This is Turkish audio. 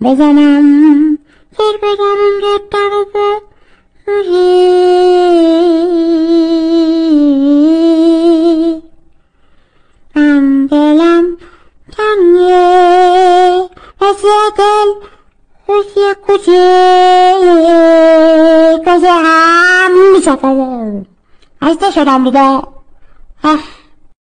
بزنم سر بدم به طرف من دلم تنگه وسیع دل 这些这些这些，俺们不晓得，俺这晓得不？哎。